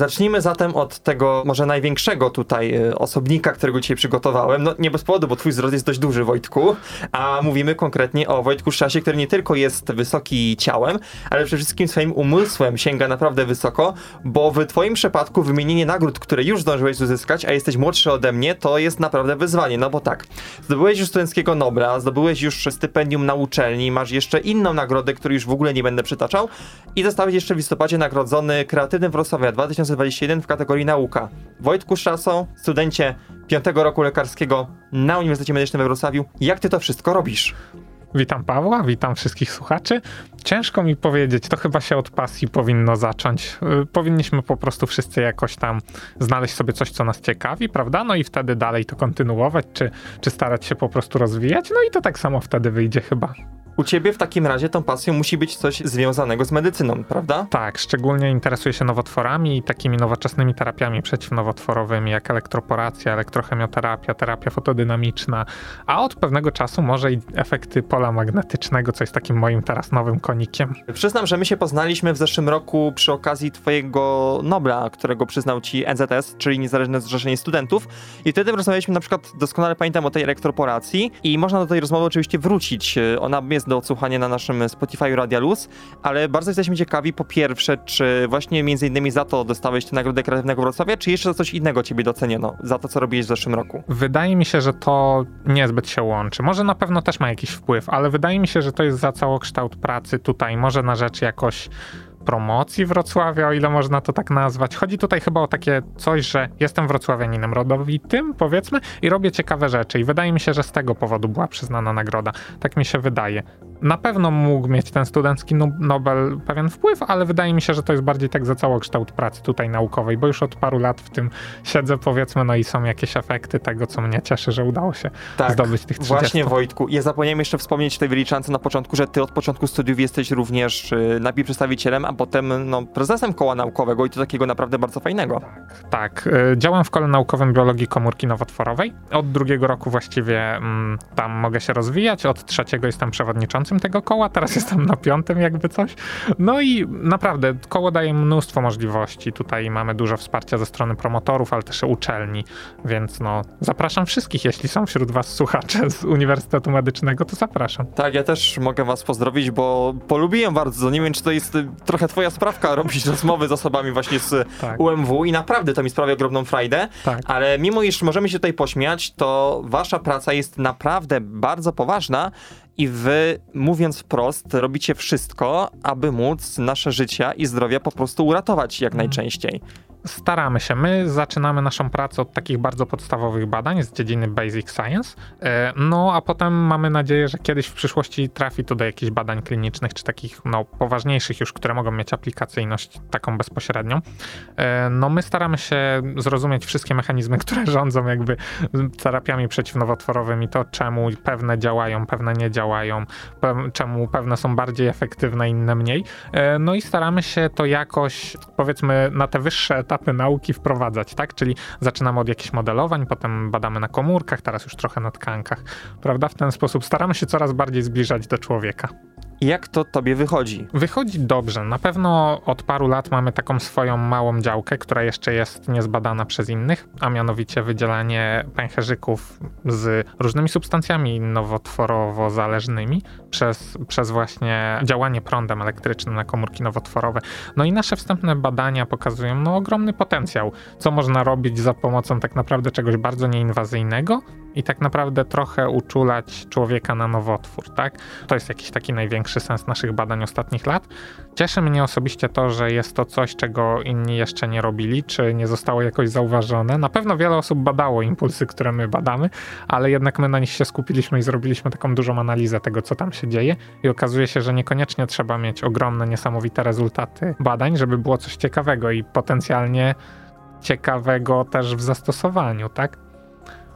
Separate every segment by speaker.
Speaker 1: Zacznijmy zatem od tego może największego tutaj y, osobnika, którego dzisiaj przygotowałem. No nie bez powodu, bo twój wzrost jest dość duży, Wojtku. A mówimy konkretnie o Wojtku Szasie, który nie tylko jest wysoki ciałem, ale przede wszystkim swoim umysłem sięga naprawdę wysoko, bo w twoim przypadku wymienienie nagród, które już zdążyłeś uzyskać, a jesteś młodszy ode mnie, to jest naprawdę wyzwanie. No bo tak, zdobyłeś już studenckiego Nobla, zdobyłeś już stypendium na uczelni, masz jeszcze inną nagrodę, której już w ogóle nie będę przytaczał i zostałeś jeszcze w listopadzie nagrodzony Kreatywnym Wrocławia 2000 2021 w kategorii nauka. Wojtku Szasą, studencie piątego roku lekarskiego na Uniwersytecie Medycznym we Wrocławiu. Jak ty to wszystko robisz?
Speaker 2: Witam Pawła, witam wszystkich słuchaczy. Ciężko mi powiedzieć, to chyba się od pasji powinno zacząć. Y, powinniśmy po prostu wszyscy jakoś tam znaleźć sobie coś, co nas ciekawi, prawda? No i wtedy dalej to kontynuować, czy, czy starać się po prostu rozwijać. No i to tak samo wtedy wyjdzie chyba.
Speaker 1: U ciebie w takim razie tą pasją musi być coś związanego z medycyną, prawda?
Speaker 2: Tak, szczególnie interesuję się nowotworami i takimi nowoczesnymi terapiami przeciwnowotworowymi, jak elektroporacja, elektrochemioterapia, terapia fotodynamiczna, a od pewnego czasu może i efekty pola magnetycznego, co jest takim moim teraz nowym konikiem.
Speaker 1: Przyznam, że my się poznaliśmy w zeszłym roku przy okazji twojego Nobla, którego przyznał ci NZS, czyli Niezależne Zrzeszenie Studentów i wtedy rozmawialiśmy na przykład, doskonale pamiętam o tej elektroporacji i można do tej rozmowy oczywiście wrócić. Ona jest do odsłuchania na naszym Spotify Radia Luz, ale bardzo jesteśmy ciekawi po pierwsze, czy właśnie między innymi za to dostałeś tę Nagrodę Kreatywnego Wrocławia, czy jeszcze za coś innego ciebie doceniono, za to, co robiłeś w zeszłym roku?
Speaker 2: Wydaje mi się, że to niezbyt się łączy. Może na pewno też ma jakiś wpływ, ale wydaje mi się, że to jest za całokształt pracy tutaj, może na rzecz jakoś promocji Wrocławia, o ile można to tak nazwać. Chodzi tutaj chyba o takie coś, że jestem wrocławianinem rodowitym, powiedzmy, i robię ciekawe rzeczy. I wydaje mi się, że z tego powodu była przyznana nagroda. Tak mi się wydaje. Na pewno mógł mieć ten studencki Nobel pewien wpływ, ale wydaje mi się, że to jest bardziej tak za całokształt pracy tutaj naukowej, bo już od paru lat w tym siedzę, powiedzmy, no i są jakieś efekty tego, co mnie cieszy, że udało się tak, zdobyć tych 30.
Speaker 1: Właśnie, Wojtku. Ja zapomniałem jeszcze wspomnieć tej wyliczance na początku, że ty od początku studiów jesteś również y, przedstawicielem, a potem no, prezesem koła naukowego i to takiego naprawdę bardzo fajnego.
Speaker 2: Tak, tak. Y, działam w kole naukowym biologii komórki nowotworowej. Od drugiego roku właściwie mm, tam mogę się rozwijać, od trzeciego jestem przewodniczącym tego koła, teraz jestem na piątym jakby coś. No i naprawdę koło daje mnóstwo możliwości. Tutaj mamy dużo wsparcia ze strony promotorów, ale też uczelni, więc no zapraszam wszystkich, jeśli są wśród was słuchacze z Uniwersytetu Medycznego, to zapraszam.
Speaker 1: Tak, ja też mogę was pozdrowić, bo polubiłem bardzo. Nie wiem, czy to jest trochę twoja sprawka robić rozmowy z osobami właśnie z tak. UMW i naprawdę to mi sprawia ogromną frajdę, tak. ale mimo iż możemy się tutaj pośmiać, to wasza praca jest naprawdę bardzo poważna i wy, mówiąc wprost, robicie wszystko, aby móc nasze życia i zdrowia po prostu uratować jak mhm. najczęściej.
Speaker 2: Staramy się. My zaczynamy naszą pracę od takich bardzo podstawowych badań z dziedziny Basic Science. E, no a potem mamy nadzieję, że kiedyś w przyszłości trafi to do jakichś badań klinicznych, czy takich no, poważniejszych już, które mogą mieć aplikacyjność taką bezpośrednią. E, no my staramy się zrozumieć wszystkie mechanizmy, które rządzą jakby terapiami przeciwnowotworowymi, to czemu pewne działają, pewne nie działają, czemu pewne są bardziej efektywne, inne mniej. E, no i staramy się to jakoś, powiedzmy, na te wyższe etapy nauki wprowadzać, tak? Czyli zaczynamy od jakichś modelowań, potem badamy na komórkach, teraz już trochę na tkankach, prawda? W ten sposób staramy się coraz bardziej zbliżać do człowieka.
Speaker 1: Jak to tobie wychodzi?
Speaker 2: Wychodzi dobrze. Na pewno od paru lat mamy taką swoją małą działkę, która jeszcze jest niezbadana przez innych, a mianowicie wydzielanie pęcherzyków z różnymi substancjami nowotworowo-zależnymi przez, przez właśnie działanie prądem elektrycznym na komórki nowotworowe. No i nasze wstępne badania pokazują no, ogromny potencjał, co można robić za pomocą tak naprawdę czegoś bardzo nieinwazyjnego i tak naprawdę trochę uczulać człowieka na nowotwór, tak? To jest jakiś taki największy sens naszych badań ostatnich lat. Cieszy mnie osobiście to, że jest to coś, czego inni jeszcze nie robili, czy nie zostało jakoś zauważone. Na pewno wiele osób badało impulsy, które my badamy, ale jednak my na nich się skupiliśmy i zrobiliśmy taką dużą analizę tego, co tam się dzieje i okazuje się, że niekoniecznie trzeba mieć ogromne, niesamowite rezultaty badań, żeby było coś ciekawego i potencjalnie ciekawego też w zastosowaniu, tak?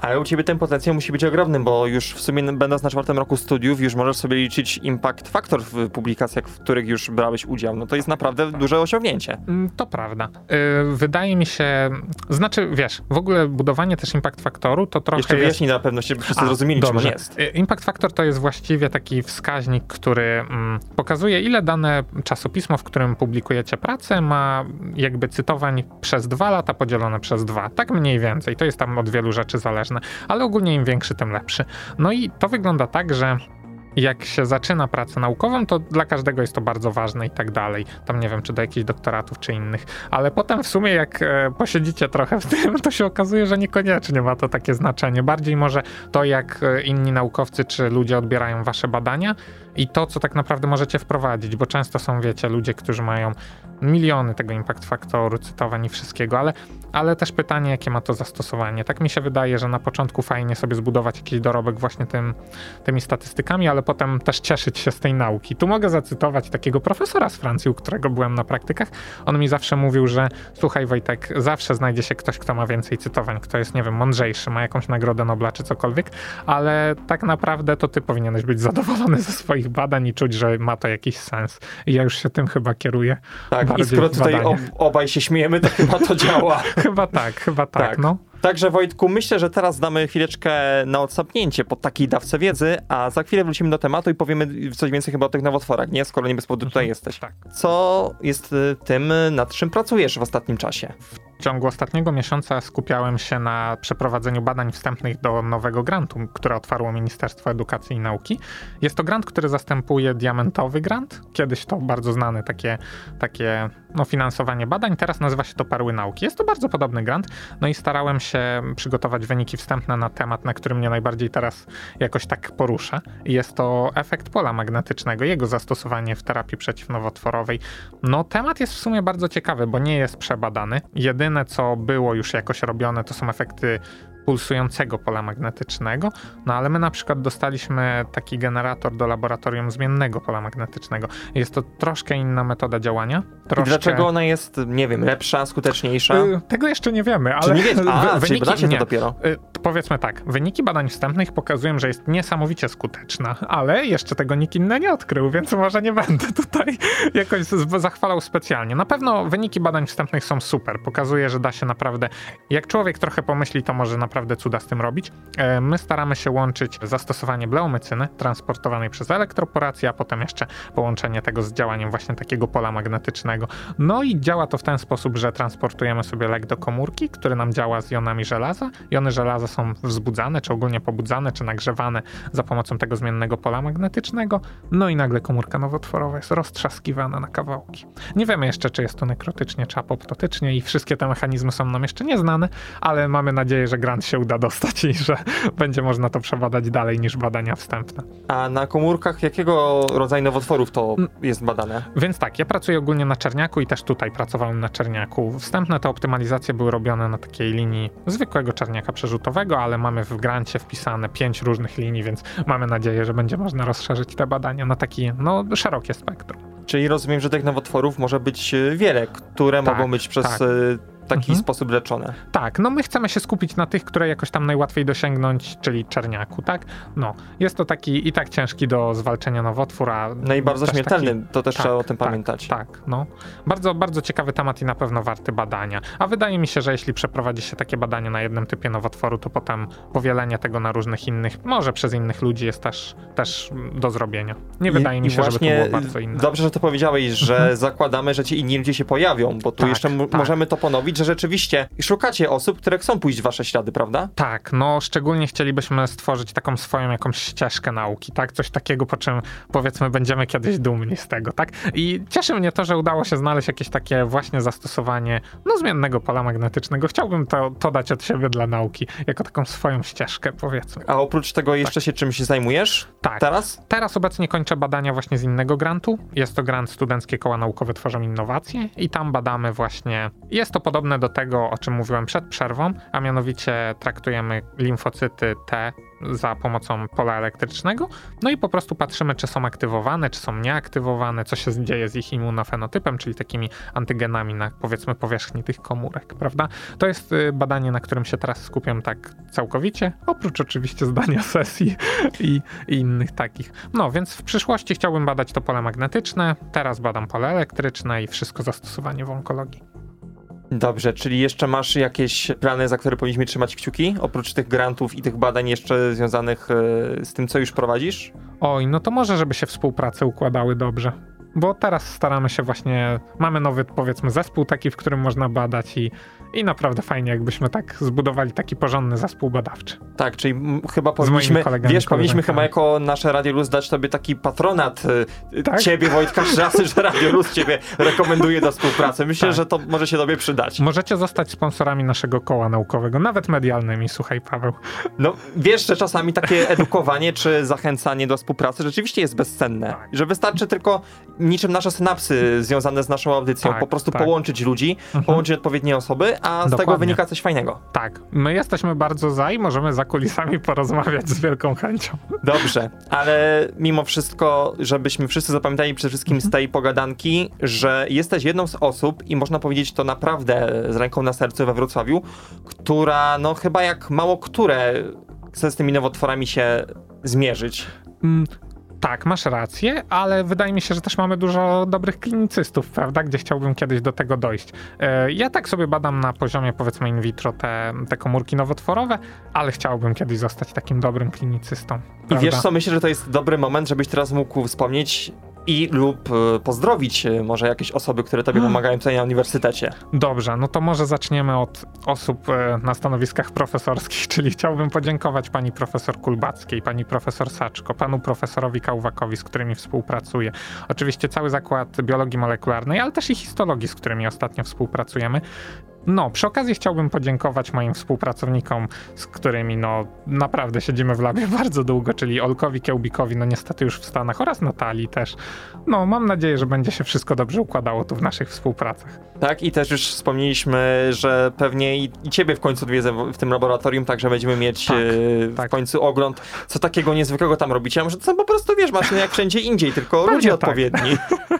Speaker 1: Ale u ciebie ten potencjał musi być ogromny, bo już w sumie będąc na czwartym roku studiów, już możesz sobie liczyć impact factor w publikacjach, w których już brałeś udział. No to jest naprawdę duże osiągnięcie.
Speaker 2: Mm, To prawda. Y, Wydaje mi się, znaczy wiesz, w ogóle budowanie też impact faktoru to trochę
Speaker 1: Jeszcze
Speaker 2: jest...
Speaker 1: wyjaśnij na pewno, żeby wszyscy
Speaker 2: A,
Speaker 1: zrozumieli, czym on
Speaker 2: dobrze.
Speaker 1: jest.
Speaker 2: Y, Impact Factor to jest właściwie taki wskaźnik, który mm, pokazuje, ile dane czasopismo, w którym publikujecie pracę, ma jakby cytowań przez dwa lata podzielone przez dwa. Tak mniej więcej. To jest tam od wielu rzeczy zależne, ale ogólnie im większy, tym lepszy. No i to wygląda tak, że jak się zaczyna pracę naukową, to dla każdego jest to bardzo ważne i tak dalej. Tam nie wiem, czy do jakichś doktoratów, czy innych. Ale potem w sumie, jak e, posiedzicie trochę w tym, to się okazuje, że niekoniecznie ma to takie znaczenie. Bardziej może to, jak e, inni naukowcy czy ludzie odbierają wasze badania i to, co tak naprawdę możecie wprowadzić, bo często są, wiecie, ludzie, którzy mają miliony tego impact faktoru, cytowań i wszystkiego, ale, ale też pytanie, jakie ma to zastosowanie. Tak mi się wydaje, że na początku fajnie sobie zbudować jakiś dorobek właśnie tym, tymi statystykami, ale potem też cieszyć się z tej nauki. Tu mogę zacytować takiego profesora z Francji, u którego byłem na praktykach. On mi zawsze mówił, że słuchaj Wojtek, zawsze znajdzie się ktoś, kto ma więcej cytowań, kto jest, nie wiem, mądrzejszy, ma jakąś nagrodę Nobla czy cokolwiek, ale tak naprawdę to ty powinieneś być zadowolony ze swoich badań i czuć, że ma to jakiś sens. I ja już się tym chyba kieruję.
Speaker 1: Tak, i skoro tutaj ob, obaj się śmiejemy, to chyba to działa.
Speaker 2: Chyba tak, chyba tak,
Speaker 1: Tak.
Speaker 2: no.
Speaker 1: Także Wojtku, myślę, że teraz damy chwileczkę na odsapnięcie po takiej dawce wiedzy, a za chwilę wrócimy do tematu i powiemy coś więcej chyba o tych nowotworach, nie? Skoro nie bez powodu tutaj jesteś.
Speaker 2: Tak.
Speaker 1: Co jest y, tym, nad czym pracujesz w ostatnim czasie?
Speaker 2: Ciągu ostatniego miesiąca skupiałem się na przeprowadzeniu badań wstępnych do nowego grantu, które otwarło Ministerstwo Edukacji i Nauki. Jest to grant, który zastępuje diamentowy grant. Kiedyś to bardzo znane takie, takie no, finansowanie badań, teraz nazywa się to Perły Nauki. Jest to bardzo podobny grant, no i starałem się przygotować wyniki wstępne na temat, na którym mnie najbardziej teraz jakoś tak porusza. Jest to efekt pola magnetycznego, jego zastosowanie w terapii przeciwnowotworowej. No temat jest w sumie bardzo ciekawy, bo nie jest przebadany. Jedyne, co było już jakoś robione, to są efekty pulsującego pola magnetycznego, no ale my na przykład dostaliśmy taki generator do laboratorium zmiennego pola magnetycznego. Jest to troszkę inna metoda działania.
Speaker 1: I
Speaker 2: Troszkę...
Speaker 1: dlaczego ona jest, nie wiem, lepsza, skuteczniejsza?
Speaker 2: Y, Tego jeszcze nie wiemy,
Speaker 1: Czy
Speaker 2: ale
Speaker 1: nie wiecie? A,
Speaker 2: wy-
Speaker 1: czyli badacie to
Speaker 2: nie.
Speaker 1: dopiero.
Speaker 2: Powiedzmy tak, wyniki badań wstępnych pokazują, że jest niesamowicie skuteczna, ale jeszcze tego nikt inny nie odkrył, więc może nie będę tutaj jakoś zachwalał specjalnie. Na pewno wyniki badań wstępnych są super, pokazuje, że da się naprawdę, jak człowiek trochę pomyśli, to może naprawdę cuda z tym robić. E, My staramy się łączyć zastosowanie bleomycyny transportowanej przez elektroporację, a potem jeszcze połączenie tego z działaniem właśnie takiego pola magnetycznego. No i działa to w ten sposób, że transportujemy sobie lek do komórki, który nam działa z jonami żelaza. Jony żelaza są wzbudzane, czy ogólnie pobudzane, czy nagrzewane za pomocą tego zmiennego pola magnetycznego. No i nagle komórka nowotworowa jest roztrzaskiwana na kawałki. Nie wiemy jeszcze, czy jest to nekrotycznie, czy apoptotycznie i wszystkie te mechanizmy są nam jeszcze nieznane, ale mamy nadzieję, że grant się uda dostać i że będzie można to przebadać dalej niż badania wstępne.
Speaker 1: A na komórkach jakiego rodzaju nowotworów to
Speaker 2: Mm.
Speaker 1: jest badane?
Speaker 2: Więc tak, ja pracuję ogólnie na czerniaku i też tutaj pracowałem na czerniaku. Wstępne te optymalizacje były robione na takiej linii zwykłego czerniaka przerzutowego, ale mamy w grancie wpisane pięć różnych linii, więc mamy nadzieję, że będzie można rozszerzyć te badania na takie, no, szerokie spektrum.
Speaker 1: Czyli rozumiem, że tych nowotworów może być y, wiele, które
Speaker 2: Tak,
Speaker 1: mogą być przez
Speaker 2: tak.
Speaker 1: Taki
Speaker 2: Mhm.
Speaker 1: sposób leczone.
Speaker 2: Tak, no my chcemy się skupić na tych, które jakoś tam najłatwiej dosięgnąć, czyli czerniaku, tak? No, jest to taki i tak ciężki do zwalczenia nowotwór, a
Speaker 1: No i bardzo śmiertelny,
Speaker 2: taki-
Speaker 1: to też
Speaker 2: tak,
Speaker 1: trzeba o tym
Speaker 2: tak,
Speaker 1: pamiętać.
Speaker 2: Tak, no. Bardzo, bardzo ciekawy temat i na pewno warty badania. A wydaje mi się, że jeśli przeprowadzi się takie badanie na jednym typie nowotworu, to potem powielenie tego na różnych innych, może przez innych ludzi jest też, też do zrobienia. Nie
Speaker 1: I-
Speaker 2: wydaje mi się, żeby to było bardzo inne.
Speaker 1: Dobrze, że to powiedziałeś, że zakładamy, że ci inni ludzie się pojawią, bo tu
Speaker 2: Tak,
Speaker 1: jeszcze
Speaker 2: tak.
Speaker 1: możemy to ponowić, że rzeczywiście szukacie osób, które chcą pójść w wasze ślady, prawda?
Speaker 2: Tak, no szczególnie chcielibyśmy stworzyć taką swoją jakąś ścieżkę nauki, tak? Coś takiego, po czym powiedzmy będziemy kiedyś dumni z tego, tak? I cieszy mnie to, że udało się znaleźć jakieś takie właśnie zastosowanie no zmiennego pola magnetycznego. Chciałbym to, to dać od siebie dla nauki, jako taką swoją ścieżkę, powiedzmy.
Speaker 1: A oprócz tego jeszcze się czymś zajmujesz?
Speaker 2: Tak.
Speaker 1: Teraz?
Speaker 2: Teraz obecnie kończę badania właśnie z innego grantu. Jest to grant Studenckie Koła Naukowe Tworzą Innowacje i tam badamy właśnie, jest to podobne do tego, o czym mówiłem przed przerwą, a mianowicie traktujemy limfocyty T za pomocą pola elektrycznego, no i po prostu patrzymy, czy są aktywowane, czy są nieaktywowane, co się dzieje z ich immunofenotypem, czyli takimi antygenami na powiedzmy powierzchni tych komórek, prawda? To jest y, badanie, na którym się teraz skupiam tak całkowicie, oprócz oczywiście zdania sesji i, i innych takich. No więc w przyszłości chciałbym badać to pole magnetyczne, teraz badam pole elektryczne i wszystko zastosowanie w onkologii.
Speaker 1: Dobrze, czyli jeszcze masz jakieś plany, za które powinniśmy trzymać kciuki? Oprócz tych grantów i tych badań jeszcze związanych e, z tym, co już prowadzisz?
Speaker 2: Oj, no to może, żeby się współprace układały dobrze. Bo teraz staramy się właśnie, mamy nowy powiedzmy zespół taki, w którym można badać i, i naprawdę fajnie jakbyśmy tak zbudowali taki porządny zespół badawczy.
Speaker 1: Tak, czyli m, chyba powinniśmy,
Speaker 2: kolegami,
Speaker 1: wiesz, powinniśmy
Speaker 2: koleżankami.
Speaker 1: chyba jako nasze Radio Luz dać tobie taki patronat y,
Speaker 2: Tak?
Speaker 1: ciebie, Wojtka Szrasy, że Radio Luz ciebie rekomenduje do współpracy. Myślę,
Speaker 2: Tak.
Speaker 1: że to może się tobie przydać.
Speaker 2: Możecie zostać sponsorami naszego koła naukowego, nawet medialnymi, słuchaj Paweł.
Speaker 1: No, wiesz, że czasami takie edukowanie czy zachęcanie do współpracy rzeczywiście jest bezcenne.
Speaker 2: Tak.
Speaker 1: Że wystarczy tylko niczym nasze synapsy związane z naszą audycją,
Speaker 2: Tak,
Speaker 1: po prostu
Speaker 2: tak.
Speaker 1: połączyć ludzi, połączyć odpowiednie osoby, a z tego
Speaker 2: Dokładnie.
Speaker 1: wynika coś fajnego.
Speaker 2: Tak, my jesteśmy bardzo za i możemy za kulisami porozmawiać z wielką chęcią.
Speaker 1: Dobrze, ale mimo wszystko, żebyśmy wszyscy zapamiętali przede wszystkim z tej pogadanki, że jesteś jedną z osób i można powiedzieć to naprawdę z ręką na sercu we Wrocławiu, która no chyba jak mało które chce z tymi nowotworami się zmierzyć.
Speaker 2: Tak, masz rację, ale wydaje mi się, że też mamy dużo dobrych klinicystów, prawda? Gdzie chciałbym kiedyś do tego dojść. E, Ja tak sobie badam na poziomie, powiedzmy, in vitro te, te komórki nowotworowe, ale chciałbym kiedyś zostać takim dobrym klinicystą.
Speaker 1: I
Speaker 2: prawda?
Speaker 1: wiesz co, myślę, że to jest dobry moment, żebyś teraz mógł wspomnieć i lub e, pozdrowić e, może jakieś osoby, które tobie pomagają tutaj na uniwersytecie.
Speaker 2: Dobrze, no to może zaczniemy od osób e, na stanowiskach profesorskich, czyli chciałbym podziękować pani profesor Kulbackiej, pani profesor Saczko, panu profesorowi Kałwakowi, z którymi współpracuję. Oczywiście cały zakład biologii molekularnej, ale też i histologii, z którymi ostatnio współpracujemy. No, przy okazji chciałbym podziękować moim współpracownikom, z którymi no naprawdę siedzimy w labie bardzo długo, czyli Olkowi Kiełbikowi, no niestety już w Stanach oraz Natalii też. No, mam nadzieję, że będzie się wszystko dobrze układało tu w naszych współpracach.
Speaker 1: Tak, i też już wspomnieliśmy, że pewnie i, i ciebie w końcu odwiedzę w, w tym laboratorium, także będziemy mieć
Speaker 2: Tak,
Speaker 1: w
Speaker 2: tak.
Speaker 1: końcu ogląd, co takiego niezwykłego tam robicie. A może to są po prostu, wiesz, maszyny jak wszędzie indziej, tylko
Speaker 2: Pewnie
Speaker 1: ludzie
Speaker 2: tak.
Speaker 1: odpowiedni.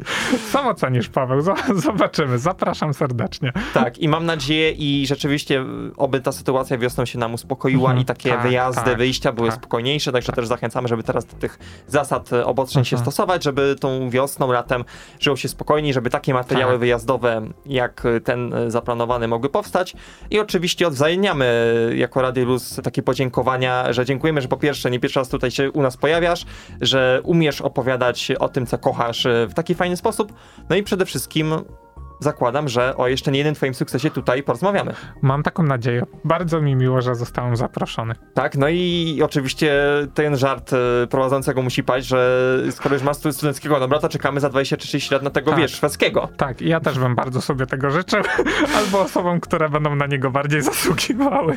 Speaker 2: Sam ocenisz, Paweł. Z- Zobaczymy. Zapraszam serdecznie.
Speaker 1: Tak, i mam nadzieję i rzeczywiście oby ta sytuacja wiosną się nam uspokoiła
Speaker 2: Mhm,
Speaker 1: i takie
Speaker 2: tak,
Speaker 1: wyjazdy,
Speaker 2: tak,
Speaker 1: wyjścia były
Speaker 2: tak.
Speaker 1: spokojniejsze, także też zachęcamy, żeby teraz do tych zasad e, obostrzeń się
Speaker 2: Mhm.
Speaker 1: stosować, żeby tą wiosną, latem żyło się spokojniej, żeby takie materiały
Speaker 2: Tak.
Speaker 1: wyjazdowe jak e, ten zaplanowany mogły powstać i oczywiście odwzajemniamy jako Radio Luz takie podziękowania, że dziękujemy, że po pierwsze nie pierwszy raz tutaj się u nas pojawiasz, że umiesz opowiadać o tym, co kochasz w taki fajny sposób, no i przede wszystkim zakładam, że o jeszcze nie jednym twoim sukcesie tutaj porozmawiamy.
Speaker 2: Mam taką nadzieję. Bardzo mi miło, że zostałem zaproszony.
Speaker 1: Tak, no i oczywiście ten żart e, prowadzącego musi paść, że skoro już masz stu- studenckiego dobra, to czekamy za 20 czy 30 lat na tego,
Speaker 2: Tak.
Speaker 1: wiesz, szwedzkiego.
Speaker 2: Tak, i ja też bym bardzo sobie tego życzył. Albo osobom, które będą na niego bardziej zasługiwały.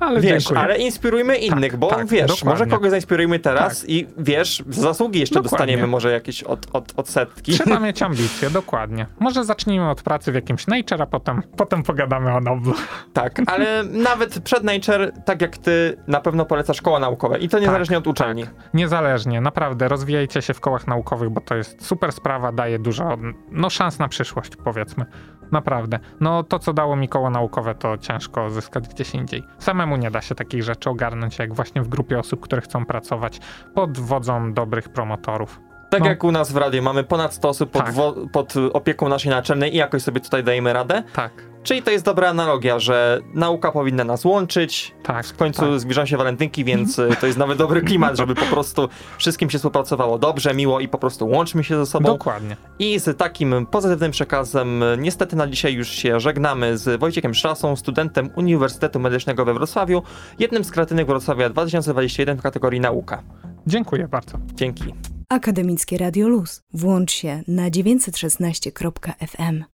Speaker 2: Ale
Speaker 1: Wiesz,
Speaker 2: dziękuję.
Speaker 1: ale inspirujmy innych, bo
Speaker 2: tak,
Speaker 1: wiesz,
Speaker 2: dokładnie.
Speaker 1: może kogoś zainspirujmy teraz
Speaker 2: Tak.
Speaker 1: i wiesz, za zasługi jeszcze
Speaker 2: Dokładnie.
Speaker 1: dostaniemy może jakieś od, od, odsetki.
Speaker 2: Trzeba mieć ambicje, dokładnie. Może zacznijmy od pracy w jakimś Nature, a potem, potem pogadamy o Noblu.
Speaker 1: Tak, ale nawet przed Nature, tak jak ty, na pewno polecasz szkoła naukowe i to niezależnie od uczelni.
Speaker 2: Niezależnie, naprawdę, rozwijajcie się w kołach naukowych, bo to jest super sprawa, daje dużo, no szans na przyszłość, powiedzmy. Naprawdę. No to, co dało mi koło naukowe, to ciężko zyskać gdzieś indziej. Samemu nie da się takich rzeczy ogarnąć, jak właśnie w grupie osób, które chcą pracować pod wodzą dobrych promotorów.
Speaker 1: Tak
Speaker 2: No.
Speaker 1: jak u nas w radiu mamy ponad 100 osób pod,
Speaker 2: Tak.
Speaker 1: wo- pod opieką naszej naczelnej i jakoś sobie tutaj dajemy radę.
Speaker 2: Tak,
Speaker 1: Czyli to jest dobra analogia, że nauka powinna nas łączyć.
Speaker 2: tak.
Speaker 1: W końcu
Speaker 2: tak.
Speaker 1: zbliżają się walentynki, więc y, to jest nawet dobry klimat, żeby po prostu wszystkim się współpracowało dobrze, miło i po prostu łączmy się ze sobą.
Speaker 2: Dokładnie.
Speaker 1: I z takim pozytywnym przekazem y, niestety na dzisiaj już się żegnamy z Wojciekiem Szrasą, studentem Uniwersytetu Medycznego we Wrocławiu, jednym z kreatywnych Wrocławia 2021 w kategorii nauka.
Speaker 2: Dziękuję bardzo.
Speaker 1: Dzięki.
Speaker 3: Akademickie Radio Luz. Włącz się na 916.fm.